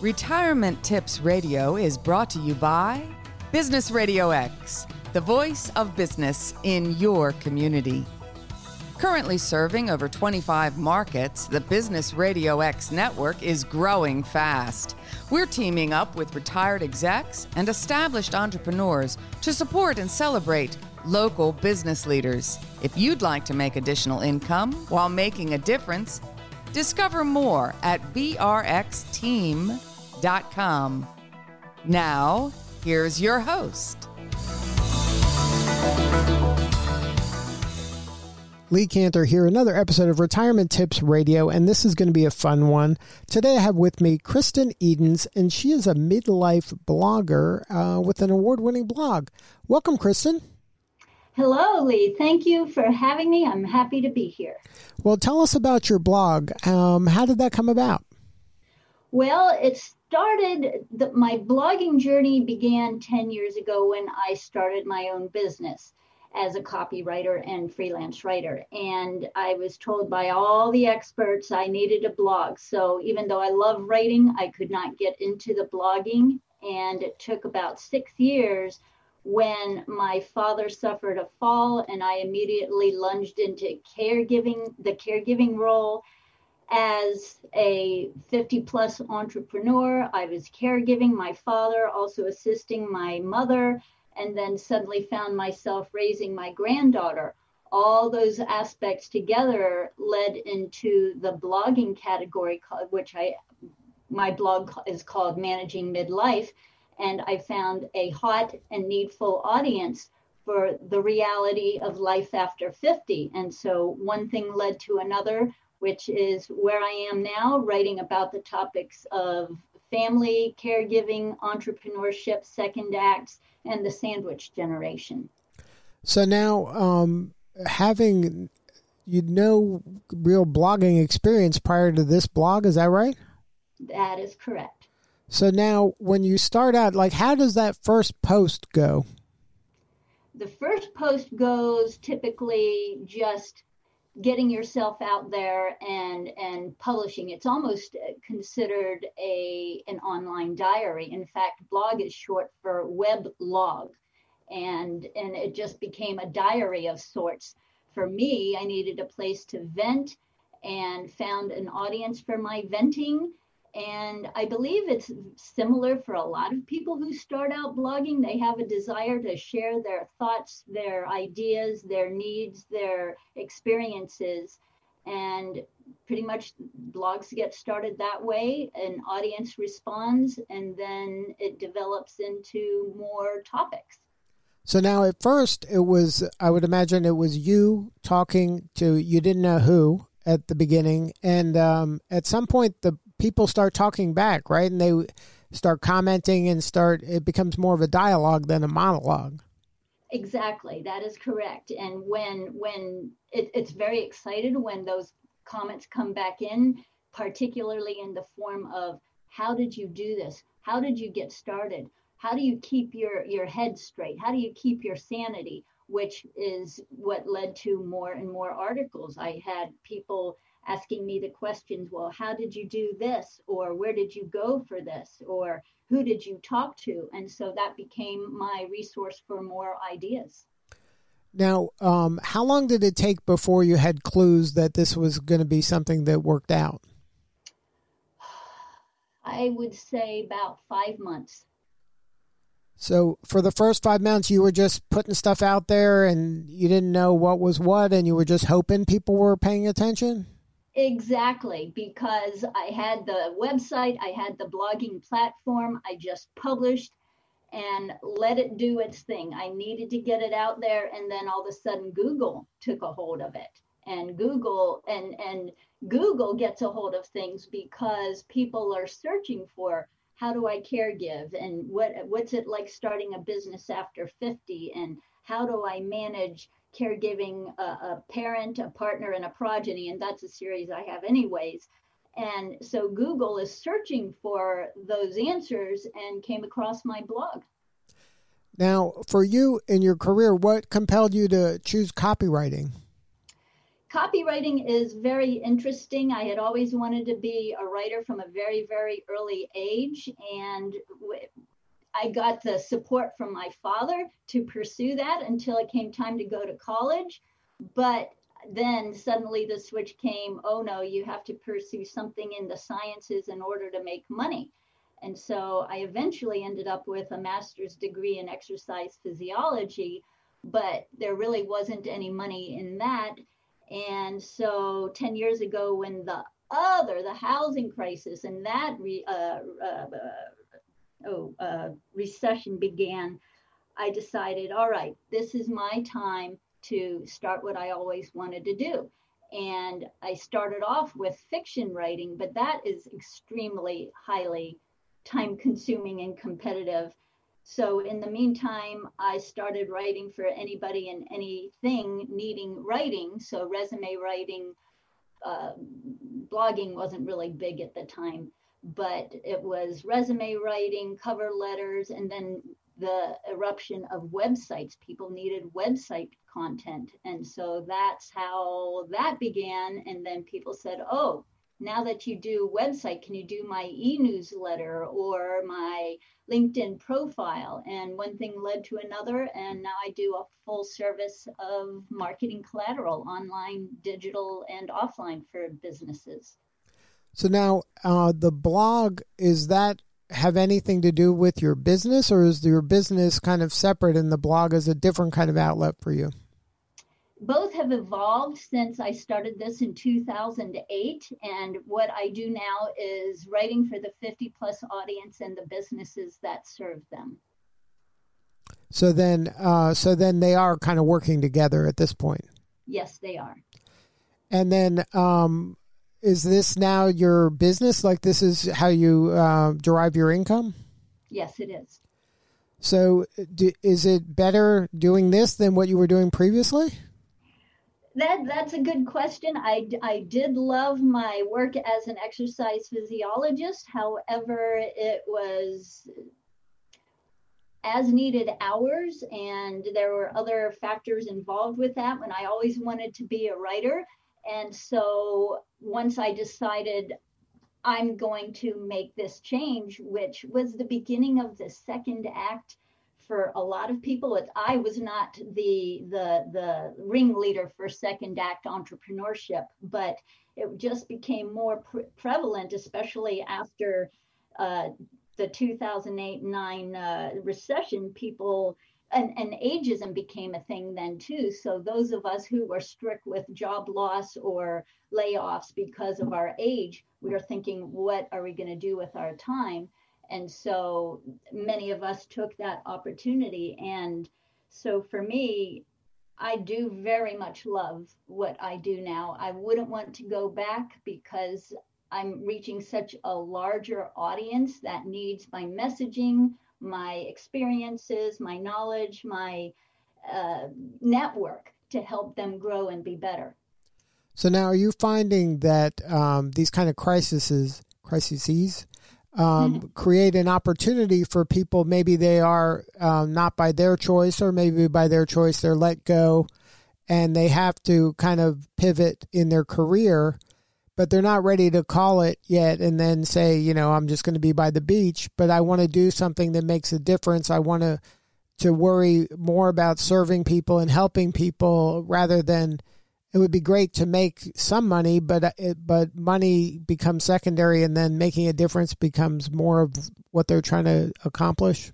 Retirement Tips Radio is brought to you by Business Radio X, the voice of business in your community. Currently serving over 25 markets, the Business Radio X network is growing fast. We're teaming up with retired execs and established entrepreneurs to support and celebrate local business leaders. If you'd like to make additional income while making a difference, discover more at brxteam.com. Now, here's your host. Lee Kantor here, another episode of Retirement Tips Radio, and this is going to be a fun one. Today I have with me Kristen Edens, and she is a midlife blogger uh, with an award winning blog. Welcome, Kristen. Hello, Lee. Thank you for having me. I'm happy to be here. Well, tell us about your blog. Um, how did that come about? Well, it started, the, my blogging journey began 10 years ago when I started my own business as a copywriter and freelance writer. And I was told by all the experts I needed a blog. So even though I love writing, I could not get into the blogging. And it took about six years when my father suffered a fall and I immediately lunged into caregiving, the caregiving role. As a 50 plus entrepreneur, I was caregiving my father, also assisting my mother and then suddenly found myself raising my granddaughter. All those aspects together led into the blogging category, which I my blog is called Managing Midlife, and I found a hot and needful audience for the reality of life after 50. And so one thing led to another, which is where I am now, writing about the topics of family, caregiving, entrepreneurship, second acts, and the sandwich generation. So now, um, having you know real blogging experience prior to this blog, is that right? That is correct. So now, when you start out, like, how does that first post go? The first post goes typically just getting yourself out there and and publishing. It's almost uh, considered a an online diary. In fact blog is short for web log. And and it just became a diary of sorts. For me i needed a place to vent and found an audience for my venting and I believe it's similar for a lot of people who start out blogging. They have a desire to share their thoughts, their ideas, their needs, their experiences. And pretty much blogs get started that way. An audience responds, and then it develops into more topics. So now, at first, it was, I would imagine it was you talking to, you didn't know who at the beginning. And um, at some point, the people start talking back, right? And they start commenting and start, it becomes more of a dialogue than a monologue. Exactly, that is correct. And when when it, it's very excited when those comments come back in, particularly in the form of how did you do this? How did you get started? How do you keep your your head straight? How do you keep your sanity? Which is what led to more and more articles. I had people asking me the questions well how did you do this or where did you go for this or who did you talk to and so that became my resource for more ideas now um, how long did it take before you had clues that this was going to be something that worked out i would say about five months so for the first five months, you were just putting stuff out there, and you didn't know what was what, and you were just hoping people were paying attention. Exactly, because I had the website, I had the blogging platform, I just published and let it do its thing. I needed to get it out there and then all of a sudden Google took a hold of it. And Google and and Google gets a hold of things because people are searching for how do I care give and what what's it like starting a business after 50 and how do I manage caregiving a, a parent, a partner, and a progeny, and that's a series I have anyways. And so Google is searching for those answers and came across my blog. Now, for you in your career, what compelled you to choose copywriting? Copywriting is very interesting. I had always wanted to be a writer from a very, very early age. And I got the support from my father to pursue that until it came time to go to college. But then suddenly the switch came oh no, you have to pursue something in the sciences in order to make money. And so I eventually ended up with a master's degree in exercise physiology, but there really wasn't any money in that. And so 10 years ago, when the other, the housing crisis and that re, uh, uh, uh, oh, uh, recession began, I decided, all right, this is my time to start what I always wanted to do. And I started off with fiction writing, but that is extremely highly time consuming and competitive. So, in the meantime, I started writing for anybody and anything needing writing. So, resume writing, uh, blogging wasn't really big at the time, but it was resume writing, cover letters, and then the eruption of websites. People needed website content. And so that's how that began. And then people said, oh, now that you do website, can you do my e-newsletter or my LinkedIn profile? And one thing led to another, and now I do a full service of marketing collateral, online, digital, and offline for businesses. So now uh, the blog is that have anything to do with your business, or is your business kind of separate and the blog is a different kind of outlet for you? Both have evolved since I started this in 2008. And what I do now is writing for the 50 plus audience and the businesses that serve them. So then, uh, so then they are kind of working together at this point. Yes, they are. And then, um, is this now your business? Like this is how you uh, derive your income? Yes, it is. So, do, is it better doing this than what you were doing previously? That that's a good question. I I did love my work as an exercise physiologist. However, it was as needed hours and there were other factors involved with that when I always wanted to be a writer. And so once I decided I'm going to make this change, which was the beginning of the second act for a lot of people. It, I was not the the the ringleader for second act entrepreneurship, but it just became more pre- prevalent, especially after uh, the 2008-9 uh, recession. People and, and ageism became a thing then too. So those of us who were strict with job loss or layoffs because of our age, we are thinking, what are we going to do with our time? And so many of us took that opportunity. And so for me, I do very much love what I do now. I wouldn't want to go back because I'm reaching such a larger audience that needs my messaging, my experiences, my knowledge, my uh, network to help them grow and be better. So now, are you finding that um, these kind of crises, crises, um, mm-hmm. create an opportunity for people. Maybe they are um, not by their choice, or maybe by their choice they're let go, and they have to kind of pivot in their career, but they're not ready to call it yet. And then say, you know, I'm just going to be by the beach, but I want to do something that makes a difference. I want to to worry more about serving people and helping people rather than it would be great to make some money, but uh, it, but money becomes secondary, and then making a difference becomes more of what they're trying to accomplish.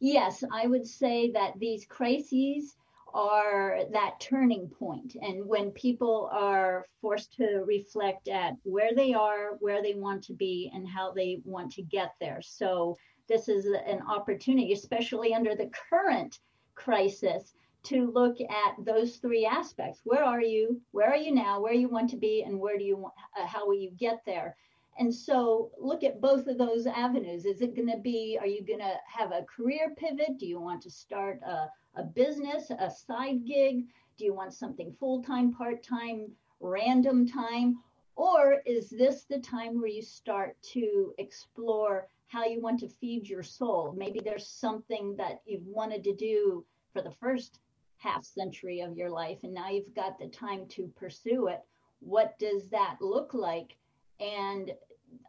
Yes, I would say that these crises are that turning point, and when people are forced to reflect at where they are, where they want to be, and how they want to get there. So this is an opportunity, especially under the current crisis to look at those three aspects. Where are you? Where are you now? Where you want to be? And where do you want, uh, how will you get there? And so look at both of those avenues. Is it going to be, are you going to have a career pivot? Do you want to start a, a business, a side gig? Do you want something full time, part time, random time? Or is this the time where you start to explore how you want to feed your soul? Maybe there's something that you've wanted to do for the first half century of your life and now you've got the time to pursue it what does that look like and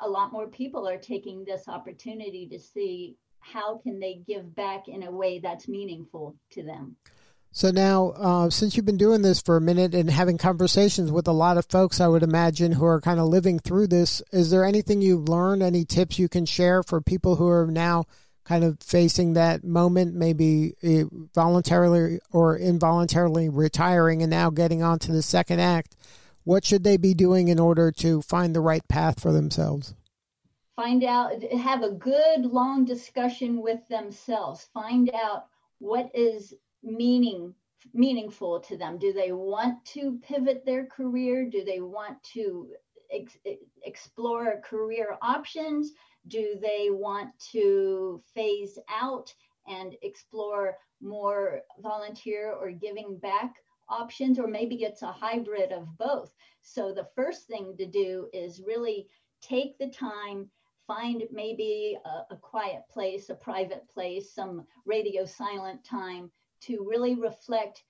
a lot more people are taking this opportunity to see how can they give back in a way that's meaningful to them so now, uh, since you've been doing this for a minute and having conversations with a lot of folks, I would imagine who are kind of living through this, is there anything you've learned? Any tips you can share for people who are now kind of facing that moment, maybe eh, voluntarily or involuntarily retiring and now getting on to the second act? What should they be doing in order to find the right path for themselves? Find out, have a good long discussion with themselves. Find out what is meaning meaningful to them do they want to pivot their career do they want to ex- explore career options do they want to phase out and explore more volunteer or giving back options or maybe it's a hybrid of both? So the first thing to do is really take the time find maybe a, a quiet place a private place some radio silent time to really reflect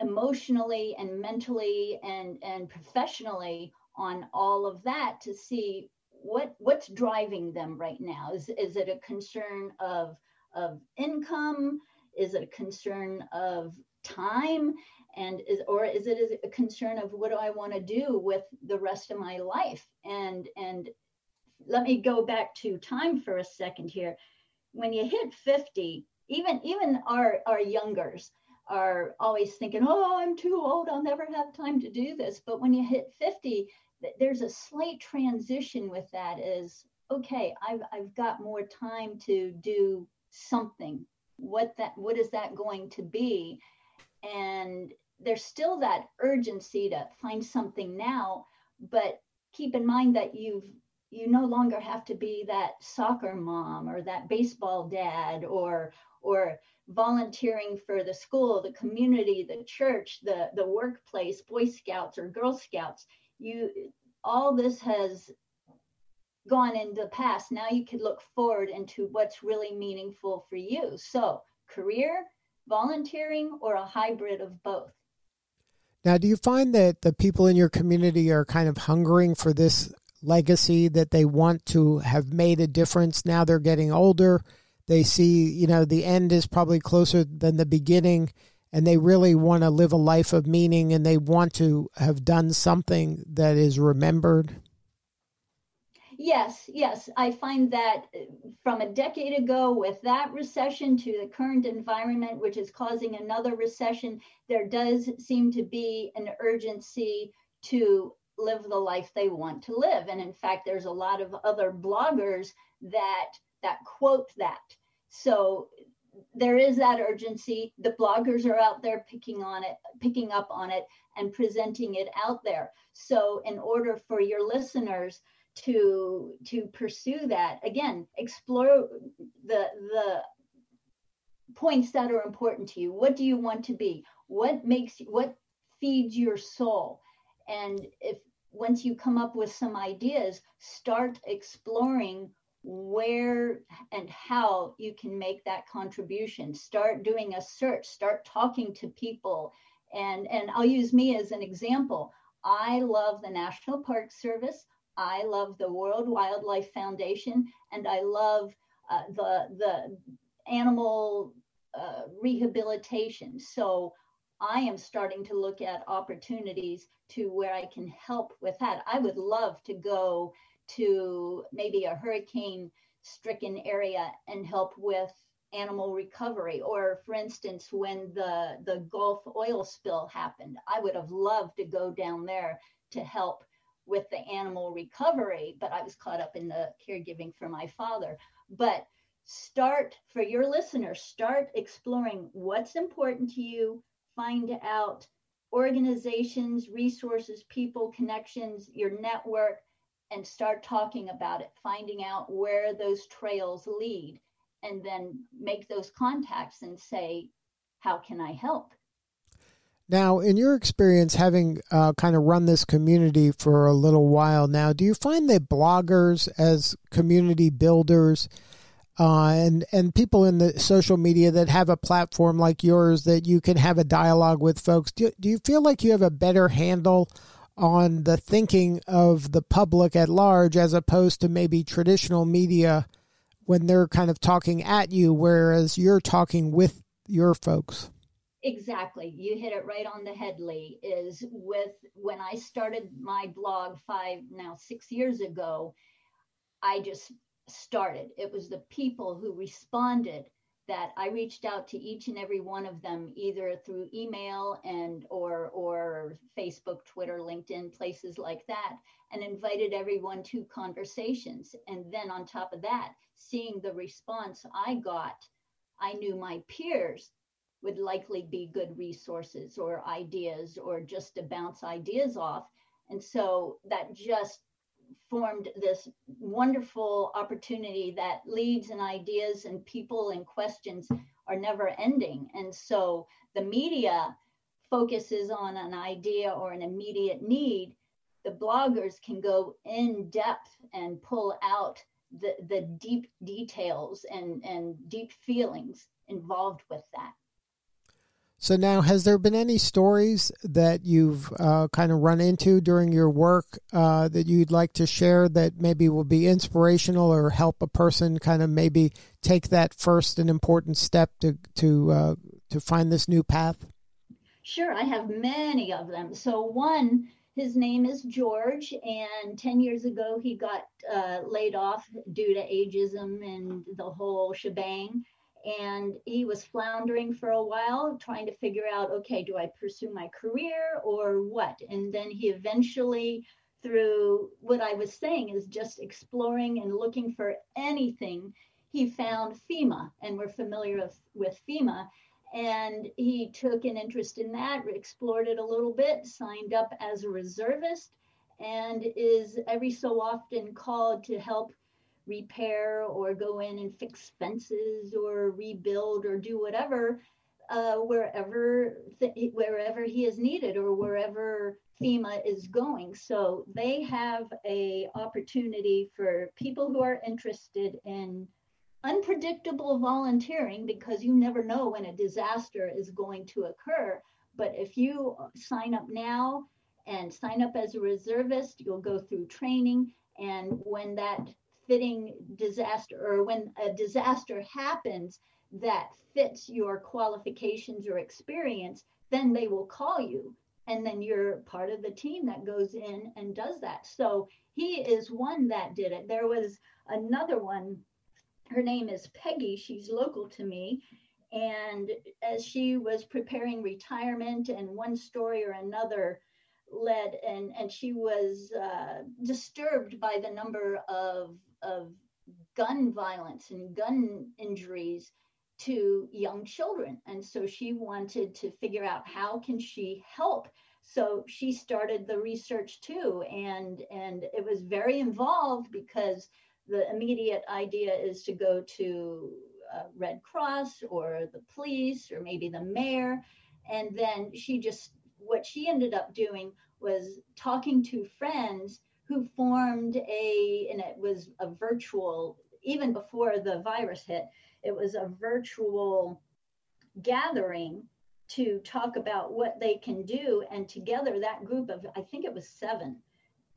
emotionally and mentally and, and professionally on all of that to see what what's driving them right now? Is is it a concern of of income? Is it a concern of time? And is or is it a concern of what do i want to do with the rest of my life? And and let me go back to time for a second here. When you hit 50 even even our our youngers are always thinking oh i'm too old i'll never have time to do this. But when you hit 50 there's a slight transition with that is okay i've, I've got more time to do something what that what is that going to be and there's still that urgency to find something now but keep in mind that you've you no longer have to be that soccer mom or that baseball dad or or volunteering for the school, the community, the church, the, the workplace, Boy Scouts or Girl Scouts. You all this has gone in the past. Now you could look forward into what's really meaningful for you. So career, volunteering, or a hybrid of both. Now, do you find that the people in your community are kind of hungering for this legacy that they want to have made a difference now they're getting older? They see, you know, the end is probably closer than the beginning, and they really want to live a life of meaning and they want to have done something that is remembered. Yes, yes. I find that uh, from a decade ago, with that recession to the current environment, which is causing another recession, there does seem to be an urgency to live the life they want to live. And in fact, there's a lot of other bloggers that that quote that so there is that urgency. The bloggers are out there picking on it, picking up on it, and presenting it out there. So in order for your listeners to to pursue that, again, explore the the points that are important to you. What do you want to be? What makes what feeds your soul? And if once you come up with some ideas, start exploring where and how you can make that contribution. Start doing a search start talking to people. And and i'll use me as an example. I love the national park service. I love the world wildlife foundation. And i love uh, the the animal uh, rehabilitation. So i am starting to look at opportunities to where i can help with that. I would love to go to maybe a hurricane stricken area and help with animal recovery. Or for instance when the the gulf oil spill happened i would have loved to go down there to help with the animal recovery but i was caught up in the caregiving for my father. But start for your listeners start exploring what's important to you. Find out organizations resources people connections your network and start talking about it, finding out where those trails lead, and then make those contacts and say, How can I help? Now, in your experience, having uh, kind of run this community for a little while now, do you find that bloggers as community builders uh, and and people in the social media that have a platform like yours that you can have a dialogue with folks. Do, do you feel like you have a better handle on the thinking of the public at large as opposed to maybe traditional media when they're kind of talking at you, whereas you're talking with your folks? Exactly. You hit it right on the head, Lee. Is with when I started my blog five, now six years ago, I just started. It was the people who responded that I reached out to each and every one of them either through email and or or Facebook, Twitter, LinkedIn, places like that and invited everyone to conversations. And then on top of that, seeing the response I got, I knew my peers would likely be good resources or ideas or just to bounce ideas off. And so that just formed this wonderful opportunity that leads and ideas and people and questions are never ending. And so the media focuses on an idea or an immediate need. The bloggers can go in depth and pull out the, the deep details and, and deep feelings involved with that. So now, has there been any stories that you've uh, kind of run into during your work uh, that you'd like to share that maybe will be inspirational or help a person kind of maybe take that first and important step to to uh, to find this new path? Sure, I have many of them. So one, his name is George, and ten years ago he got uh, laid off due to ageism and the whole shebang and he was floundering for a while trying to figure out okay do i pursue my career or what? And then he eventually through what i was saying is just exploring and looking for anything he found fema and we're familiar with, with fema. And he took an interest in that explored it a little bit signed up as a reservist and is every so often called to help repair or go in and fix fences or rebuild or do whatever uh, wherever th- wherever he is needed or wherever FEMA is going. So they have a opportunity for people who are interested in unpredictable volunteering because you never know when a disaster is going to occur. But if you sign up now and sign up as a reservist, you'll go through training. And when that fitting disaster or when a disaster happens that fits your qualifications or experience, then they will call you. And then you're part of the team that goes in and does that. So he is one that did it. There was another one. Her name is Peggy. She's local to me. And as she was preparing retirement and one story or another, led and and she was uh, disturbed by the number of of gun violence and gun injuries to young children. And so she wanted to figure out how can she help. So she started the research too. And and it was very involved because the immediate idea is to go to uh, red cross or the police or maybe the mayor. And then she just what she ended up doing was talking to friends who formed a, and it was a virtual, even before the virus hit, it was a virtual gathering to talk about what they can do. And together, that group of, I think it was seven,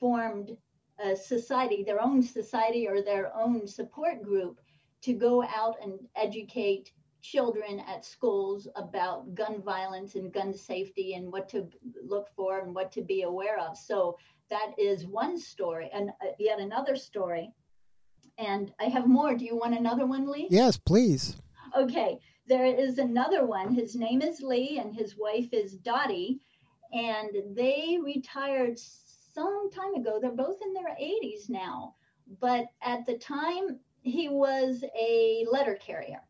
formed a society, their own society or their own support group to go out and educate children at schools about gun violence and gun safety and what to look for and what to be aware of. So that is one story. And uh, yet another story. And I have more. Do you want another one, Lee? Yes, please. Okay. There is another one. His name is Lee and his wife is Dottie. And they retired some time ago. They're both in their 80s now. But at the time, he was a letter carrier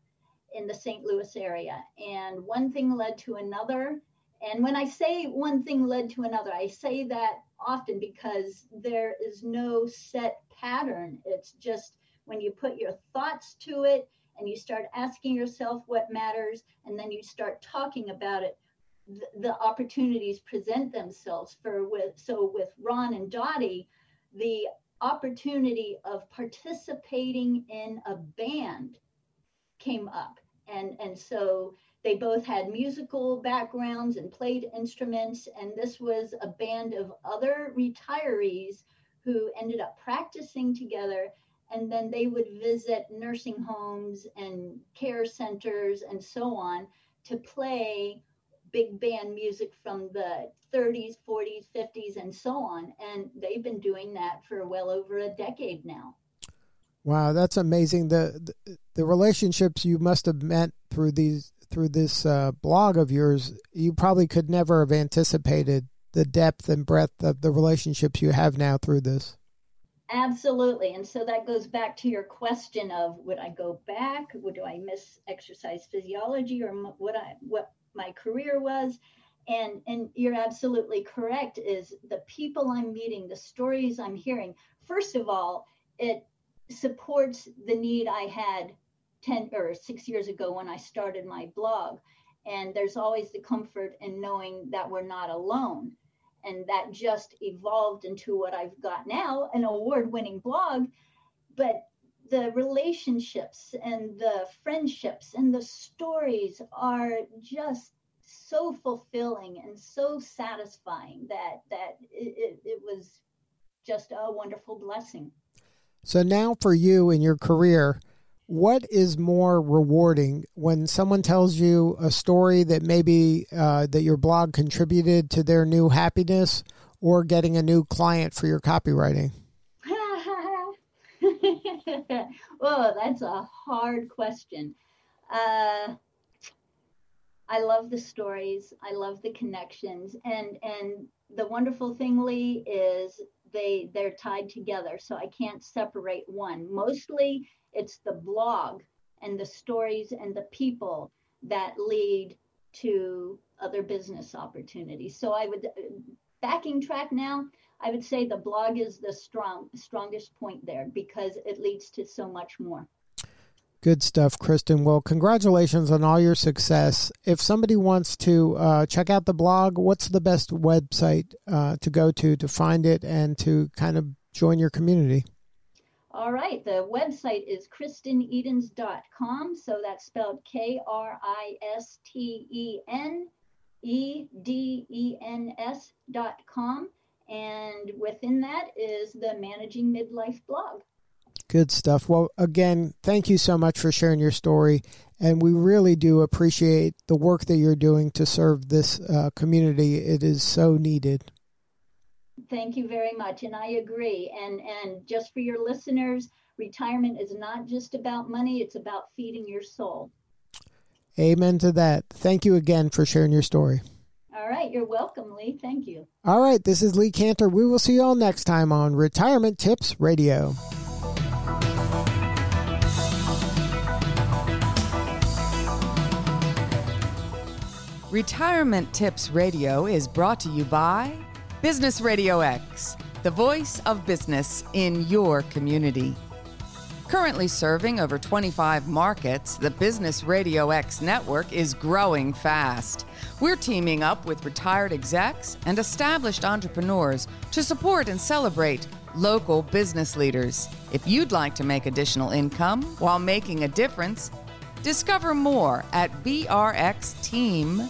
in the St. Louis area. And one thing led to another. And when I say one thing led to another, I say that often because there is no set pattern. It's just when you put your thoughts to it and you start asking yourself what matters and then you start talking about it, the, the opportunities present themselves for with so with Ron and Dottie, the opportunity of participating in a band came up. And, and so they both had musical backgrounds and played instruments. And this was a band of other retirees who ended up practicing together. And then they would visit nursing homes and care centers and so on to play big band music from the 30s, 40s, 50s, and so on. And they've been doing that for well over a decade now. Wow, that's amazing. The, the, the relationships you must have met through these through this uh, blog of yours, you probably could never have anticipated the depth and breadth of the relationships you have now through this. Absolutely. And so that goes back to your question of would I go back? Would do I miss exercise physiology or what I what my career was? And and you're absolutely correct is the people I'm meeting, the stories I'm hearing. First of all, it supports the need I had 10 or 6 years ago when I started my blog. And there's always the comfort in knowing that we're not alone and that just evolved into what I've got now an award winning blog. But the relationships and the friendships and the stories are just so fulfilling and so satisfying that that it, it, it was just a wonderful blessing. So now for you in your career, what is more rewarding when someone tells you a story that maybe uh, that your blog contributed to their new happiness or getting a new client for your copywriting? Oh that's a hard question. Uh, i love the stories. I love the connections. And and the wonderful thing lee is they they're tied together so i can't separate one. Mostly it's the blog and the stories and the people that lead to other business opportunities. So I would backing track now, I would say the blog is the strong strongest point there because it leads to so much more. Good stuff, Kristen. Well, congratulations on all your success. If somebody wants to uh, check out the blog, what's the best website uh, to go to to find it and to kind of join your community? All right, the website is kristenedens.com. So that's spelled K R I S T E N E D E N S.com. And within that is the Managing Midlife blog. Good stuff. Well, again, thank you so much for sharing your story. And we really do appreciate the work that you're doing to serve this uh, community. It is so needed. Thank you very much. And I agree. And and just for your listeners, retirement is not just about money, it's about feeding your soul. Amen to that. Thank you again for sharing your story. All right, you're welcome, Lee. Thank you. All right, this is Lee Kantor. We will see you all next time on Retirement Tips Radio. Retirement Tips Radio is brought to you by Business Radio X, the voice of business in your community. Currently serving over 25 markets, the Business Radio X network is growing fast. We're teaming up with retired execs and established entrepreneurs to support and celebrate local business leaders. If you'd like to make additional income while making a difference, discover more at brxteam.com.